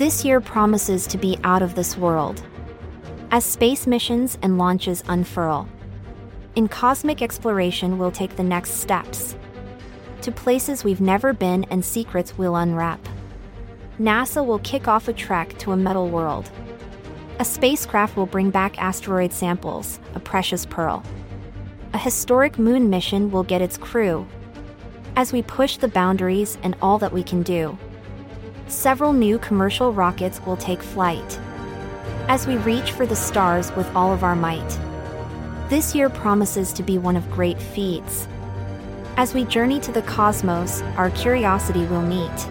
This year promises to be out of this world. As space missions and launches unfurl, in cosmic exploration, we'll take the next steps to places we've never been and secrets we'll unwrap. NASA will kick off a trek to a metal world. A spacecraft will bring back asteroid samples, a precious pearl. A historic moon mission will get its crew. As we push the boundaries and all that we can do, several new commercial rockets will take flight. As we reach for the stars with all of our might, this year promises to be one of great feats. As we journey to the cosmos, our curiosity will meet